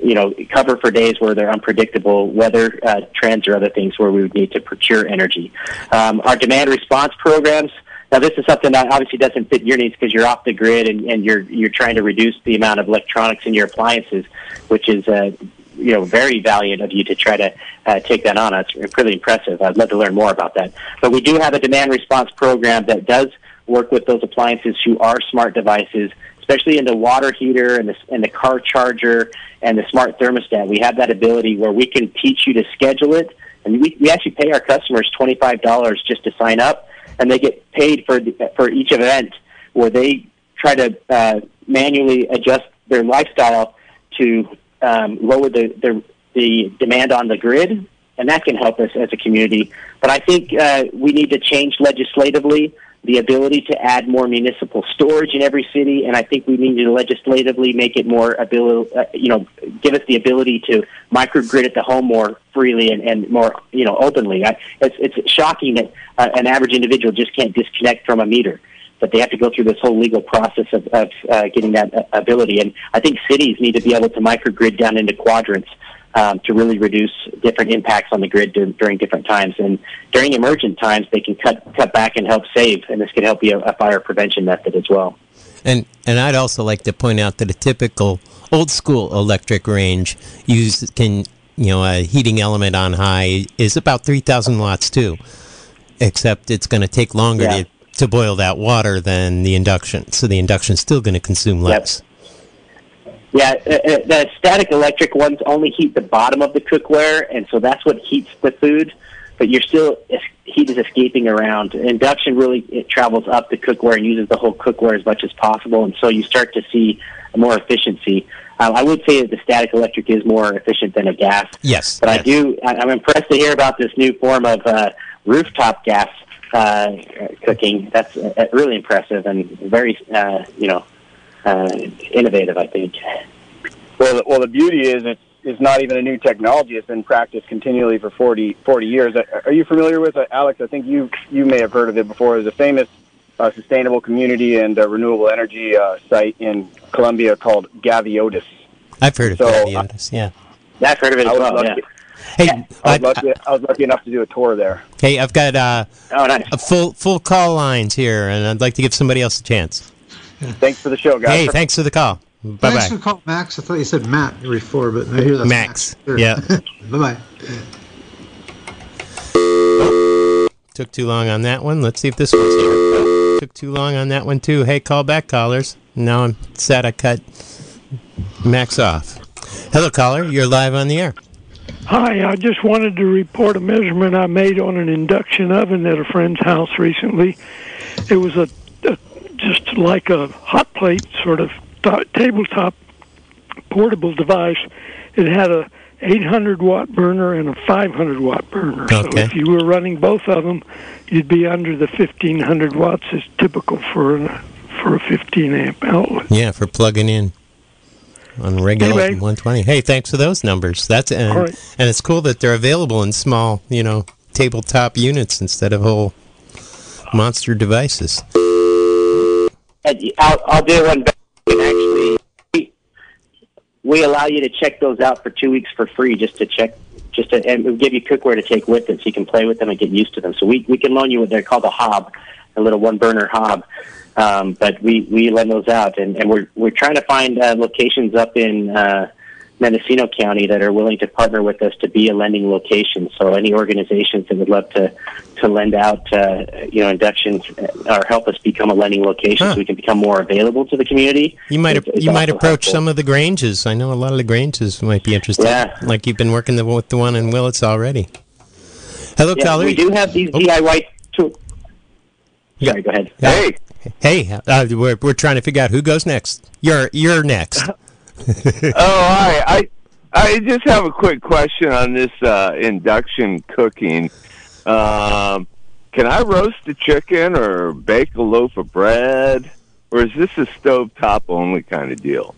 you know cover for days where they're unpredictable weather uh, trends or other things where we would need to procure energy. Um, our demand response programs. Now, this is something that obviously doesn't fit your needs because you're off the grid and, and you're you're trying to reduce the amount of electronics in your appliances, which is uh, you know, very valiant of you to try to uh, take that on. It's really impressive. I'd love to learn more about that. But we do have a demand response program that does work with those appliances who are smart devices, especially in the water heater and the, and the car charger and the smart thermostat. We have that ability where we can teach you to schedule it. And we, we actually pay our customers $25 just to sign up, and they get paid for, the, for each event where they try to uh, manually adjust their lifestyle to um, lower the, the, the demand on the grid, and that can help us as a community. But I think uh, we need to change legislatively the ability to add more municipal storage in every city, and I think we need to legislatively make it more ability, uh, you know, give us the ability to microgrid at the home more freely and, and more, you know, openly. I, it's, it's shocking that uh, an average individual just can't disconnect from a meter but they have to go through this whole legal process of, of uh, getting that uh, ability. And I think cities need to be able to microgrid down into quadrants um, to really reduce different impacts on the grid during, during different times. And during emergent times, they can cut cut back and help save. And this could help be a, a fire prevention method as well. And and I'd also like to point out that a typical old school electric range use can you know a heating element on high is about three thousand watts too, except it's going to take longer yeah. to to boil that water than the induction. So the induction is still going to consume less. Yep. Yeah, uh, uh, the static electric ones only heat the bottom of the cookware, and so that's what heats the food. But you're still heat is escaping around. Induction really it travels up the cookware and uses the whole cookware as much as possible, and so you start to see more efficiency. Um, I would say that the static electric is more efficient than a gas. Yes, but yes. I do. I'm impressed to hear about this new form of uh, rooftop gas uh, cooking. That's uh, really impressive and very, uh, you know, uh, innovative. I think. Well, the, well, the beauty is it's is not even a new technology. It's been practiced continually for 40, 40 years. Are you familiar with it, Alex? I think you you may have heard of it before. There's a famous uh, sustainable community and uh, renewable energy uh, site in Colombia called Gaviota. I've heard of so, Gaviota. Yeah, I've heard of it as well. Yeah. Hey, I was, lucky, I was, lucky, enough to do a tour there. Hey, I've got uh, oh, nice. a full full call lines here, and I'd like to give somebody else a chance. Thanks for the show, guys. Hey, thanks for the call. Bye bye. Thanks for calling, Max. I thought you said Matt before, but I hear that's Max. Max. Sure. Yeah. bye bye. Oh. Took too long on that one. Let's see if this one's here. Took too long on that one too. Hey, call back, callers. Now I'm sad I cut Max off. Hello, caller. You're live on the air. Hi, I just wanted to report a measurement I made on an induction oven at a friend's house recently. It was a, a just like a hot plate sort of th- tabletop portable device. It had a 800 watt burner and a 500 watt burner. Okay. So if you were running both of them, you'd be under the 1500 watts is typical for a, for a 15 amp outlet. Yeah, for plugging in on regular Anyway. 120. Hey, thanks for those numbers. That's and, right. and it's cool that they're available in small, you know, tabletop units instead of whole monster devices. I'll, I'll do one better. Actually, we, we allow you to check those out for two weeks for free, just to check, just to, and we'll give you cookware to take with it, so you can play with them and get used to them. So we we can loan you what they're called a hob, a little one burner hob. Um, but we we lend those out, and, and we're we're trying to find uh, locations up in. Uh, Mendocino County that are willing to partner with us to be a lending location. So any organizations that would love to to lend out, uh, you know, inductions uh, or help us become a lending location, Huh. so we can become more available to the community. You might is- is you might approach helpful. some of the Granges. I know a lot of the Granges might be interested. Yeah. Like you've been working the, with the one in Willits already. Hello, Yeah, caller. we do have these Oh. DIY tools. Yeah. Sorry, go ahead. Hey, hey, uh, we're we're trying to figure out who goes next. You're you're next. oh, hi. I I just have a quick question on this uh, induction cooking. Um, can I roast a chicken or bake a loaf of bread, or is this a stovetop only kind of deal?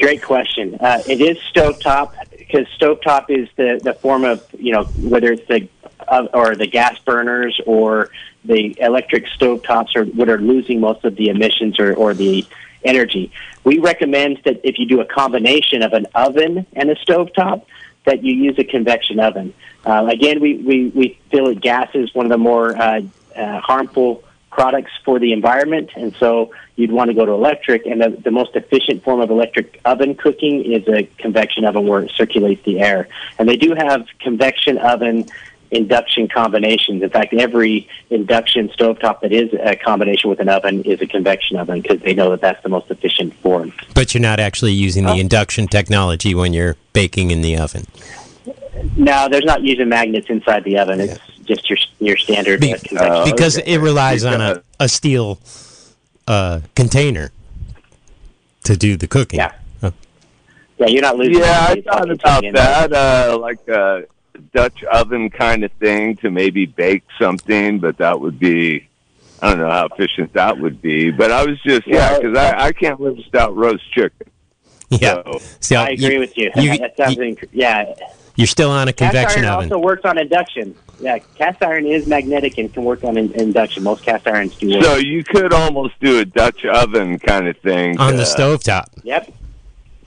Great question. Uh, it is stovetop because stovetop is the, the form of you know whether it's the uh, or the gas burners or the electric stovetops are what are losing most of the emissions or, or the energy. We recommend that if you do a combination of an oven and a stovetop, that you use a convection oven. Uh, again, we, we, we feel that gas is one of the more uh, uh, harmful products for the environment, and so you'd want to go to electric. And the, the most efficient form of electric oven cooking is a convection oven where it circulates the air. And they do have convection oven induction combinations. In fact, every induction stovetop that is a combination with an oven is a convection oven because they know that that's the most efficient form. But you're not actually using the induction technology when you're baking in the oven. No, there's not using magnets inside the oven. It's just your your standard Be- uh, convection. Oh, because okay. it relies on a, a steel uh, container to do the cooking. Yeah. Uh, yeah, you're not losing. Yeah, I any thought fucking about thing that, uh, like a Dutch oven kind of thing to maybe bake something, but that would be. I don't know how efficient that would be, but I was just yeah, Yeah. because I, I can't live without roast chicken. yeah. So, See, I agree with you. you- that sounds you- inc- yeah. You're still on a Cast convection iron oven. also works on induction. Yeah, cast iron is magnetic and can work on in- induction. Most cast irons do. Work. so you could almost do a Dutch oven kind of thing on the to- stovetop. Yep.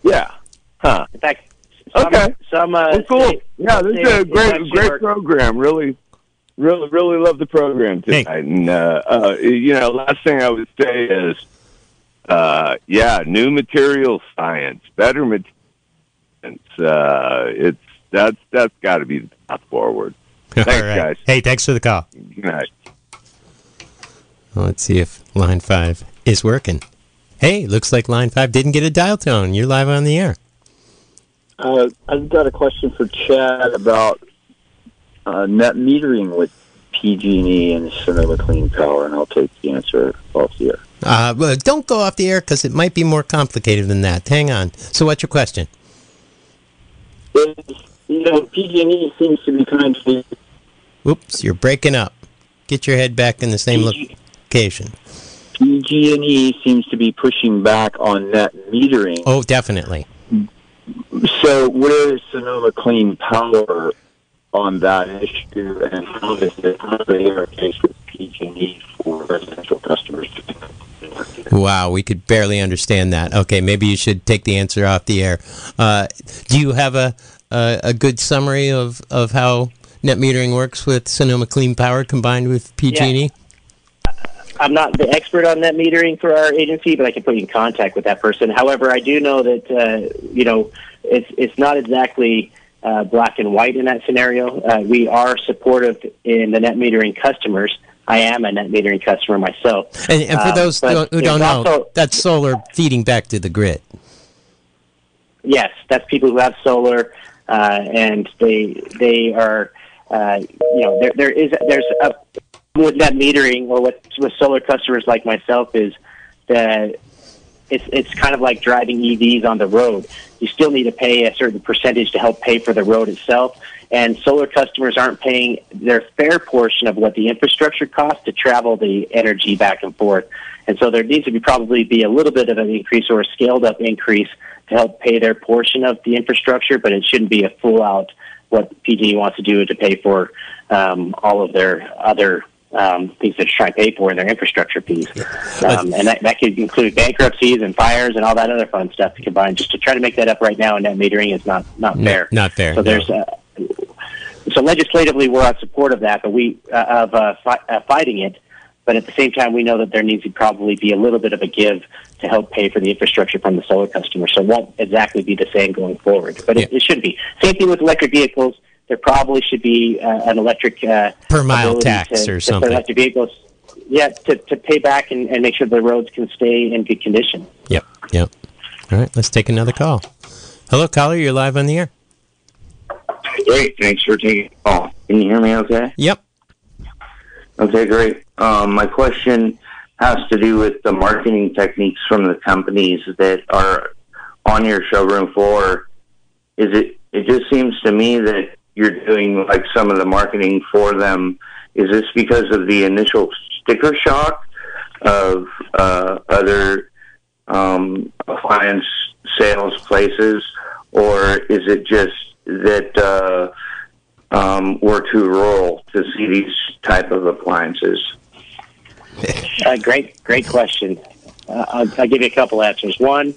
Yeah. Huh. In fact, some, Okay. some uh, Well, cool. state- Yeah, this is a great, great program. Really, really, really love the program Hey. tonight. And uh, uh, you know, last thing I would say is, uh, yeah, new material science, better materials. Uh, it's that's that's got to be the path forward. Thanks, right. guys. Hey, thanks for the call. Good night. Well, let's see if line five is working. Hey, looks like line five didn't get a dial tone. You're live on the air. Uh, I've got a question for Chad about uh, net metering with PG&E and Sonoma Clean Power, and I'll take the answer off the air. Uh, well, don't go off the air because it might be more complicated than that. Hang on. So, what's your question? You know, PG&E seems to be kind of Oops, you're breaking up. Get your head back in the same PG location. PG&E seems to be pushing back on net metering, Oh, definitely. So where is Sonoma Clean Power on that issue, and how does it how do they interface with PG&E for residential customers? Wow, we could barely understand that. Okay, maybe you should take the answer off the air. Uh, do you have a, a, a good summary of of how net metering works with Sonoma Clean Power combined with PG&E? I'm not the expert on net metering for our agency, but I can put you in contact with that person. However, I do know that uh, you know it's it's not exactly uh, black and white in that scenario. Uh, we are supportive in the net metering customers. I am a net metering customer myself. And, and for Um, those who who don't know, also- that's solar feeding back to the grid. Yes, that's people who have solar, uh, and they they are, uh, you know, there there is there's a with net metering or with with solar customers like myself is that it's it's kind of like driving EVs on the road. You still need to pay a certain percentage to help pay for the road itself, and solar customers aren't paying their fair portion of what the infrastructure costs to travel the energy back and forth. And so there needs to be probably be a little bit of an increase or a scaled up increase to help pay their portion of the infrastructure, but it shouldn't be a full out what PG wants to do to pay for um, all of their other um, things that they're trying to pay for in their infrastructure piece. Um, and that, that could include bankruptcies and fires and all that other fun stuff to combine. Just to try to make that up right now in net metering is not, not No, fair. not fair, So no. there's uh, so legislatively we're on support of that, but we uh, of uh, fi- uh, fighting it. But at the same time, we know that there needs to probably be a little bit of a give to help pay for the infrastructure from the solar customer. So it won't exactly be the same going forward, but it, it should be. Same thing with electric vehicles. There probably should be uh, an electric uh, Per mile tax to- or to- something. For electric vehicles, yeah, to, to pay back and, and make sure the roads can stay in good condition. Yep, yep. All right, let's take another call. Hello, caller. You're live on the air. Great. Thanks for taking the call. Can you hear me okay? Yep. Okay, great. Um, my question has to do with the marketing techniques from the companies that are on your showroom floor. Is it? It just seems to me that you're doing like some of the marketing for them. Is this because of the initial sticker shock of uh, other um, appliance sales places, or is it just that uh, um, we're too rural to see these type of appliances? Uh, great, great question. Uh, I'll, I'll give you a couple answers. One,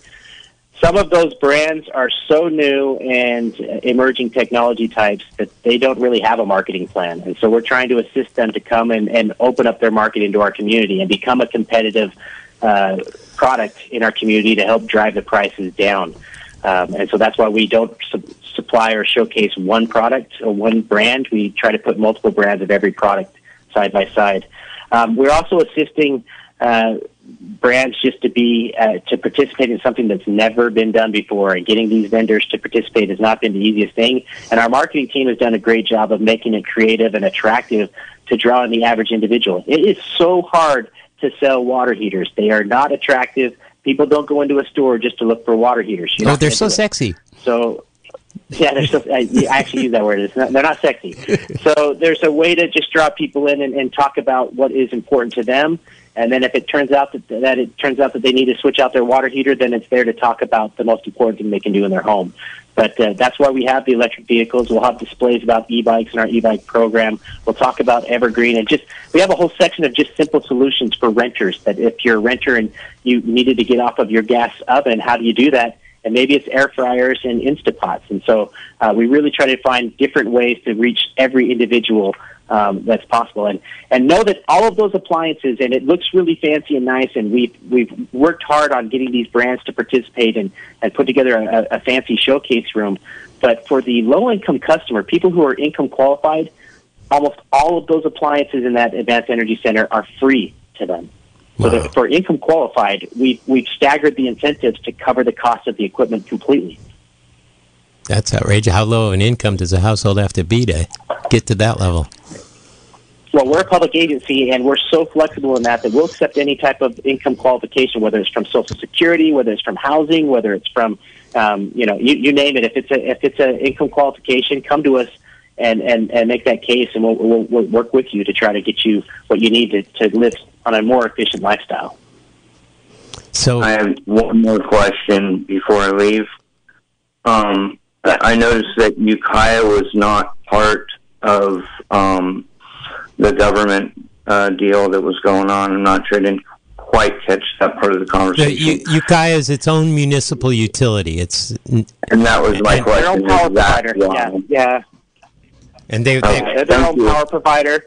some of those brands are so new and emerging technology types that they don't really have a marketing plan. And so we're trying to assist them to come and, and open up their market into our community and become a competitive uh, product in our community to help drive the prices down. Um, and so that's why we don't su- supply or showcase one product or one brand. We try to put multiple brands of every product side by side. Um, we're also assisting uh, brands just to be uh, to participate in something that's never been done before, and getting these vendors to participate has not been the easiest thing. And our marketing team has done a great job of making it creative and attractive to draw in the average individual. It is so hard to sell water heaters; they are not attractive. People don't go into a store just to look for water heaters. You're Oh, they're so sexy. So, yeah, they're so, I, I actually use that word. It's not, they're not sexy. So there's a way to just draw people in and, and talk about what is important to them. And then if it turns out that, that it turns out that they need to switch out their water heater, then it's there to talk about the most important thing they can do in their home. But uh, that's why we have the electric vehicles. We'll have displays about e-bikes in our e-bike program. We'll talk about Evergreen and just we have a whole section of just simple solutions for renters. That if you're a renter and you needed to get off of your gas oven, how do you do that? and maybe it's air fryers and Instapots. And so uh, we really try to find different ways to reach every individual um, that's possible. And and know that all of those appliances, and it looks really fancy and nice, and we've we've worked hard on getting these brands to participate and and put together a, a fancy showcase room. But for the low income customer, people who are income qualified, almost all of those appliances in that advanced energy center are free to them. So that for income qualified, we've, we've staggered the incentives to cover the cost of the equipment completely. That's outrageous. How low of an income does a household have to be to get to that level? Well, we're a public agency, and we're so flexible in that that we'll accept any type of income qualification, whether it's from Social Security, whether it's from housing, whether it's from, um, you know, you, you name it. If it's a if it's an income qualification, come to us and, and, and make that case, and we'll, we'll, we'll work with you to try to get you what you need to, to live on a more efficient lifestyle. So I have one more question before I leave. um, I noticed that Ukiah was not part of um, the government uh, deal that was going on. I'm not sure. I didn't quite catch that part of the conversation. The, Ukiah is its own municipal utility. It's and that was my Their question. own power provider. Yeah, yeah. and they, Okay. they They're their Thank own you. power provider,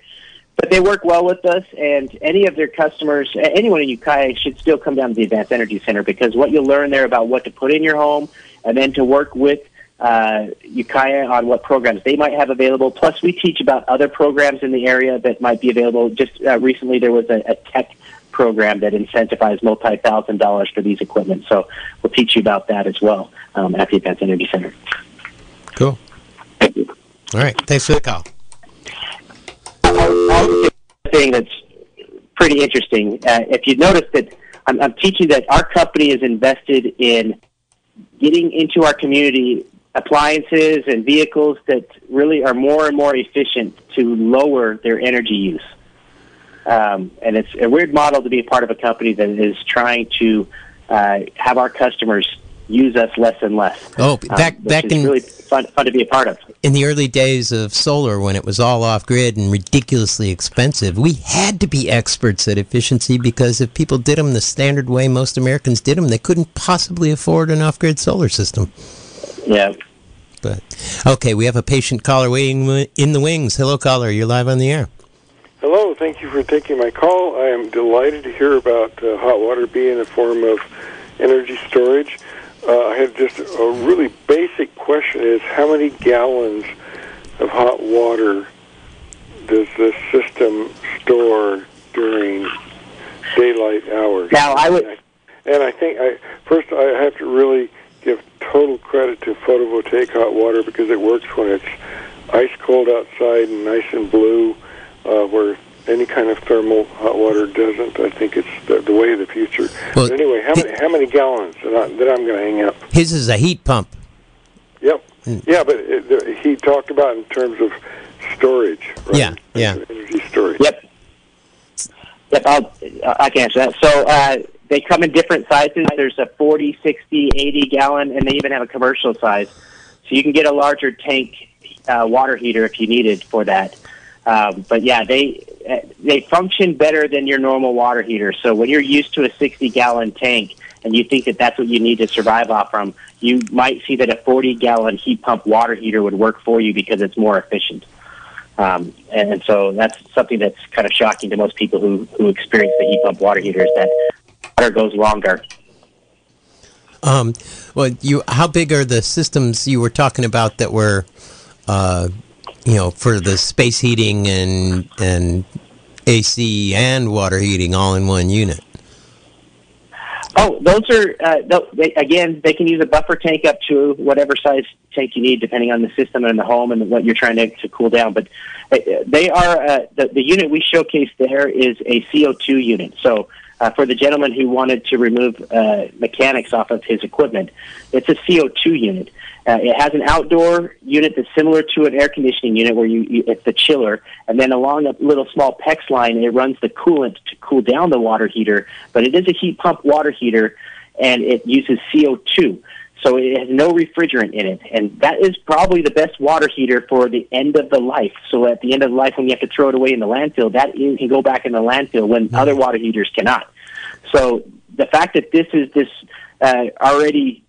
but they work well with us. And any of their customers, anyone in Ukiah, should still come down to the Advanced Energy Center because what you'll learn there about what to put in your home, and then to work with uh, Ukiah on what programs they might have available. Plus, we teach about other programs in the area that might be available. Just uh, recently, there was a, a tech program that incentivized multi-thousand dollars for these equipment. So we'll teach you about that as well um, at the Advanced Energy Center. cool. Thank you. All right. Thanks for the call. Thing that's pretty interesting. Uh, if you notice that I'm, I'm teaching that our company is invested in getting into our community appliances and vehicles that really are more and more efficient to lower their energy use. Um, and it's a weird model to be a part of a company that is trying to uh, have our customers use us less and less. Oh, um, which back is in really fun, fun to be a part of. in the early days of solar, when it was all off grid and ridiculously expensive, we had to be experts at efficiency because if people did them the standard way most Americans did them, they couldn't possibly afford an off grid solar system. Yeah. But okay, we have a patient caller waiting in the wings. Hello, caller. You're live on the air. Hello, thank you for taking my call. I am delighted to hear about uh, hot water being a form of energy storage. Uh, I have just a really basic question: Is how many gallons of hot water does this system store during daylight hours? Now, I would. And I think I first I have to really give total credit to photovoltaic hot water because it works when it's ice cold outside and nice and blue, uh, where any kind of thermal hot water doesn't. I think it's the, the way of the future. Well, but anyway, how many how many gallons that, I, that I'm going to hang up? His is a heat pump. Yep. Hmm. Yeah, but it, the, he talked about in terms of storage. Right? Yeah, yeah. Energy storage. Yep. Yep, I'll, I can answer that. So uh, they come in different sizes. There's a 40, 60, 80 gallon, and they even have a commercial size. So you can get a larger tank uh, water heater if you needed for that. Um, but yeah, they they function better than your normal water heater. So when you're used to a 60 gallon tank and you think that that's what you need to survive off from, you might see that a 40 gallon heat pump water heater would work for you because it's more efficient. Um, and, and so that's something that's kind of shocking to most people who, who experience the heat pump water heaters that water goes longer. Um, well, you how big are the systems you were talking about that were, uh, you know, for the space heating and and AC and water heating all in one unit? Oh, those are uh, they, again. They can use a buffer tank up to whatever size tank you need, depending on the system and the home and what you're trying to, to cool down. But uh, they are uh, the, the unit we showcased there is a CO2 unit. So uh, for the gentleman who wanted to remove uh, mechanics off of his equipment, it's a CO2 unit. Uh, it has an outdoor unit that's similar to an air conditioning unit where you, you it's the chiller, and then along a little small PEX line, it runs the coolant to cool down the water heater. But it is a heat pump water heater, and it uses CO2. So it has no refrigerant in it, and that is probably the best water heater for the end of the life. So at the end of the life, when you have to throw it away in the landfill, that is, can go back in the landfill when other water heaters cannot. So the fact that this is this uh, already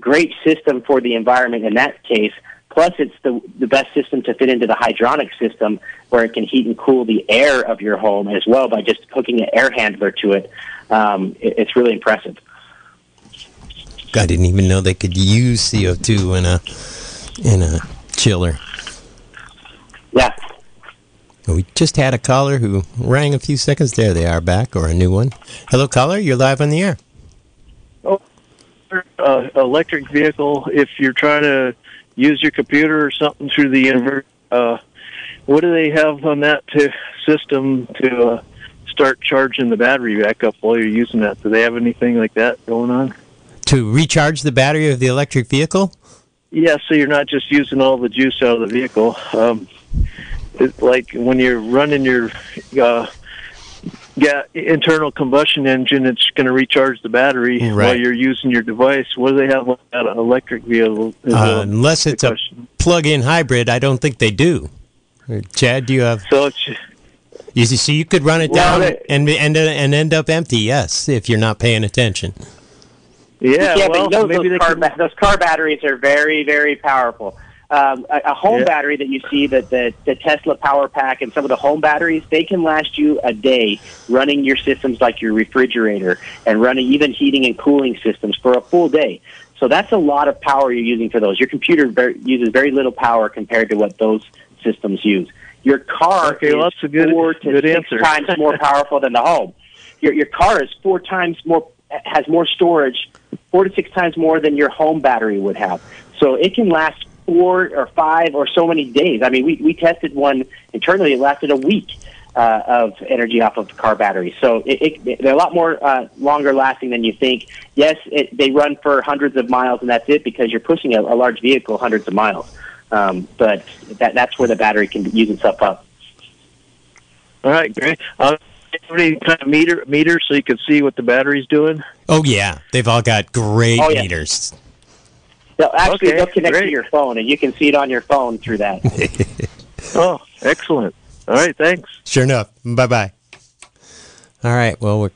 great system for the environment in that case. Plus, it's the the best system to fit into the hydronic system, where it can heat and cool the air of your home as well by just hooking an air handler to it. Um, it it's really impressive. I didn't even know they could use CO2 in a in a chiller. Yeah. We just had a caller who rang a few seconds. There they are back, or a new one. Hello, caller. You're live on the air. uh, electric vehicle, if you're trying to use your computer or something through the inverter, uh, what do they have on that to, system to uh, start charging the battery back up while you're using that? Do they have anything like that going on? To recharge the battery of the electric vehicle? Yeah, so you're not just using all the juice out of the vehicle. Um, it's like when you're running your uh, ga- internal combustion engine it's going to recharge the battery while you're using your device. What do they have on that electric vehicle? Uh, uh, unless it's a plug-in hybrid, I don't think they do. Uh, Chad, do you have? So it's you see, so you could run it Well, down they- and and and end up empty. Yes, if you're not paying attention. Yeah, yeah, well, those, maybe those, car ba- those car batteries are very, very powerful. Um, a, a home Yeah. battery that you see, that the, the Tesla Power Pack and some of the home batteries, they can last you a day running your systems like your refrigerator and running even heating and cooling systems for a full day. So that's a lot of power you're using for those. Your computer very, uses very little power compared to what those systems use. Your car Okay, is well, good- four to six answer. times more powerful than the home. Your your car is four times more has more storage, four to six times more than your home battery would have. So it can last four or five or so many days. I mean, we we tested one internally; it lasted a week. Uh, of energy off of car battery, so it, it, they're a lot more uh, longer lasting than you think. Yes, it, they run for hundreds of miles, and that's it because you're pushing a, a large vehicle hundreds of miles. Um, but that, that's where the battery can use itself up. all right, great. Uh, any kind of meter meter so you can see what the battery's doing. Oh yeah, they've all got great Oh, yeah. meters. They'll actually Okay, they'll connect great. to your phone, and you can see it on your phone through that. Oh, excellent. All right, thanks. Sure enough. Bye bye. All right. Well, we're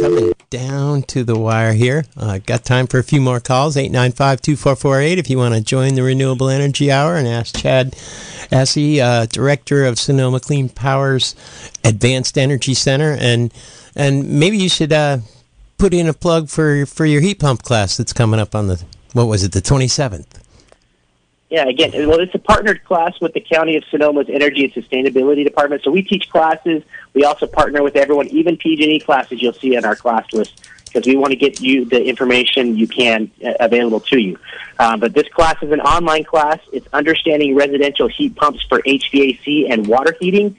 coming down to the wire here. Uh, got time for a few more calls. 895 2448 if you want to join the Renewable Energy Hour and ask Chad Assey, uh, Director of Sonoma Clean Power's Advanced Energy Center. And and maybe you should uh, put in a plug for, for your heat pump class that's coming up on the, what was it, the 27th? Yeah, again, well, it's a partnered class with the County of Sonoma's Energy and Sustainability Department. So we teach classes. We also partner with everyone, even PG&E classes you'll see on our class list, because we want to get you the information you can uh, available to you. Um, but this class is an online class. It's understanding residential heat pumps for HVAC and water heating.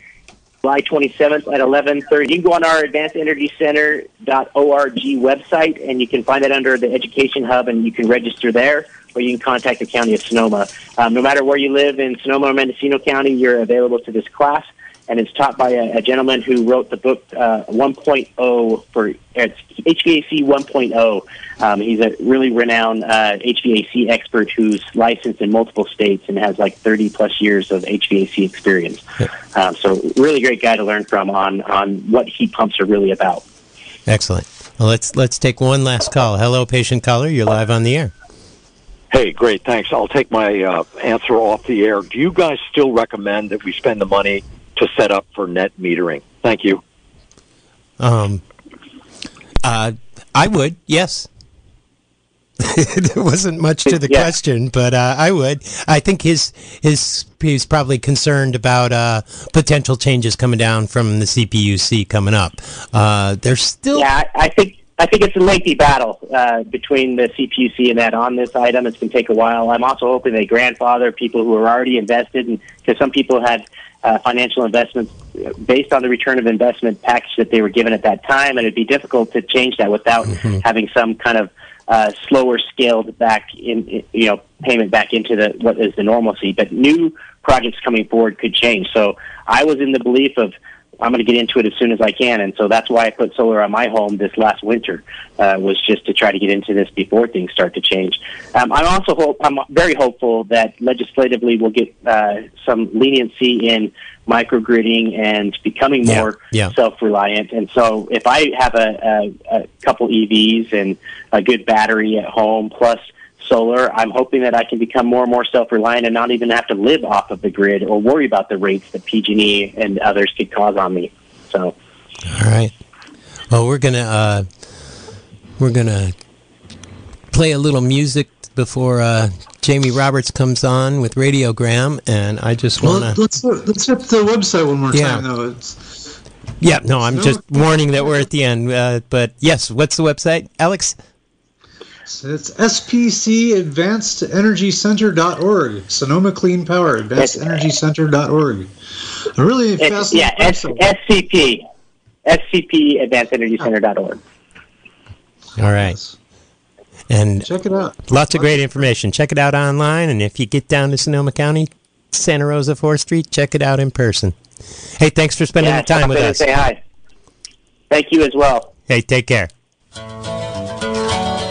July 27th at 11:30. You can go on our advancedenergycenter.org website, and you can find it under the Education Hub, and you can register there, or you can contact the County of Sonoma. Um, no matter where you live in Sonoma or Mendocino County, you're available to this class, and it's taught by a, a gentleman who wrote the book uh, 1.0 for it's HVAC 1.0. Um, he's a really renowned uh, HVAC expert who's licensed in multiple states and has like 30 plus years of HVAC experience. Um, so, really great guy to learn from on on what heat pumps are really about. Excellent. Well, let's let's take one last call. Hello, patient caller. You're live on the air. Hey, great, thanks. I'll take my uh, answer off the air. Do you guys still recommend that we spend the money to set up for net metering? Thank you. Um, uh, I would, yes. there wasn't much to the Yeah. question, but uh, I would. I think his his he's probably concerned about uh, potential changes coming down from the CPUC coming up. Uh, there's still Yeah, I, I think I think it's a lengthy battle uh, between the CPUC and that on this item. It's going to take a while. I'm also hoping they grandfather people who are already invested, and because some people had uh, financial investments uh, based on the return of investment package that they were given at that time, and it'd be difficult to change that without having some kind of uh, slower scaled back in, in you know payment back into the what is the normalcy. But new projects coming forward could change. So I was in the belief of I'm going to get into it as soon as I can, and so that's why I put solar on my home this last winter. Uh, was just to try to get into this before things start to change. Um, I'm also hope I'm very hopeful that legislatively we'll get uh, some leniency in microgridding and becoming Yeah, more yeah. self-reliant. And so, if I have a, a, a couple EVs and a good battery at home plus solar, I'm hoping that I can become more and more self-reliant and not even have to live off of the grid or worry about the rates that PG&E and others could cause on me. So, all right. Well, we're gonna uh, we're gonna play a little music before uh, Jamie Roberts comes on with Radiogram, and I just want to. let's let's hit the website one more Yeah. time though. It's Yeah, no, I'm No. just warning that we're at the end. Uh, but yes, what's the website, Alex? It's spcadvancedenergycenter.org. Sonoma Clean Power advancedenergycenter.org. A really it's, fascinating yeah, S- website. SCP, SCP AdvancedEnergyCenter.org. All right. And check it out. Lots of great information. Check it out online, and if you get down to Sonoma County, Santa Rosa 4th Street, check it out in person. Hey, thanks for spending Yeah, the time with in and us. Say hi. Thank you as well. Hey, take care.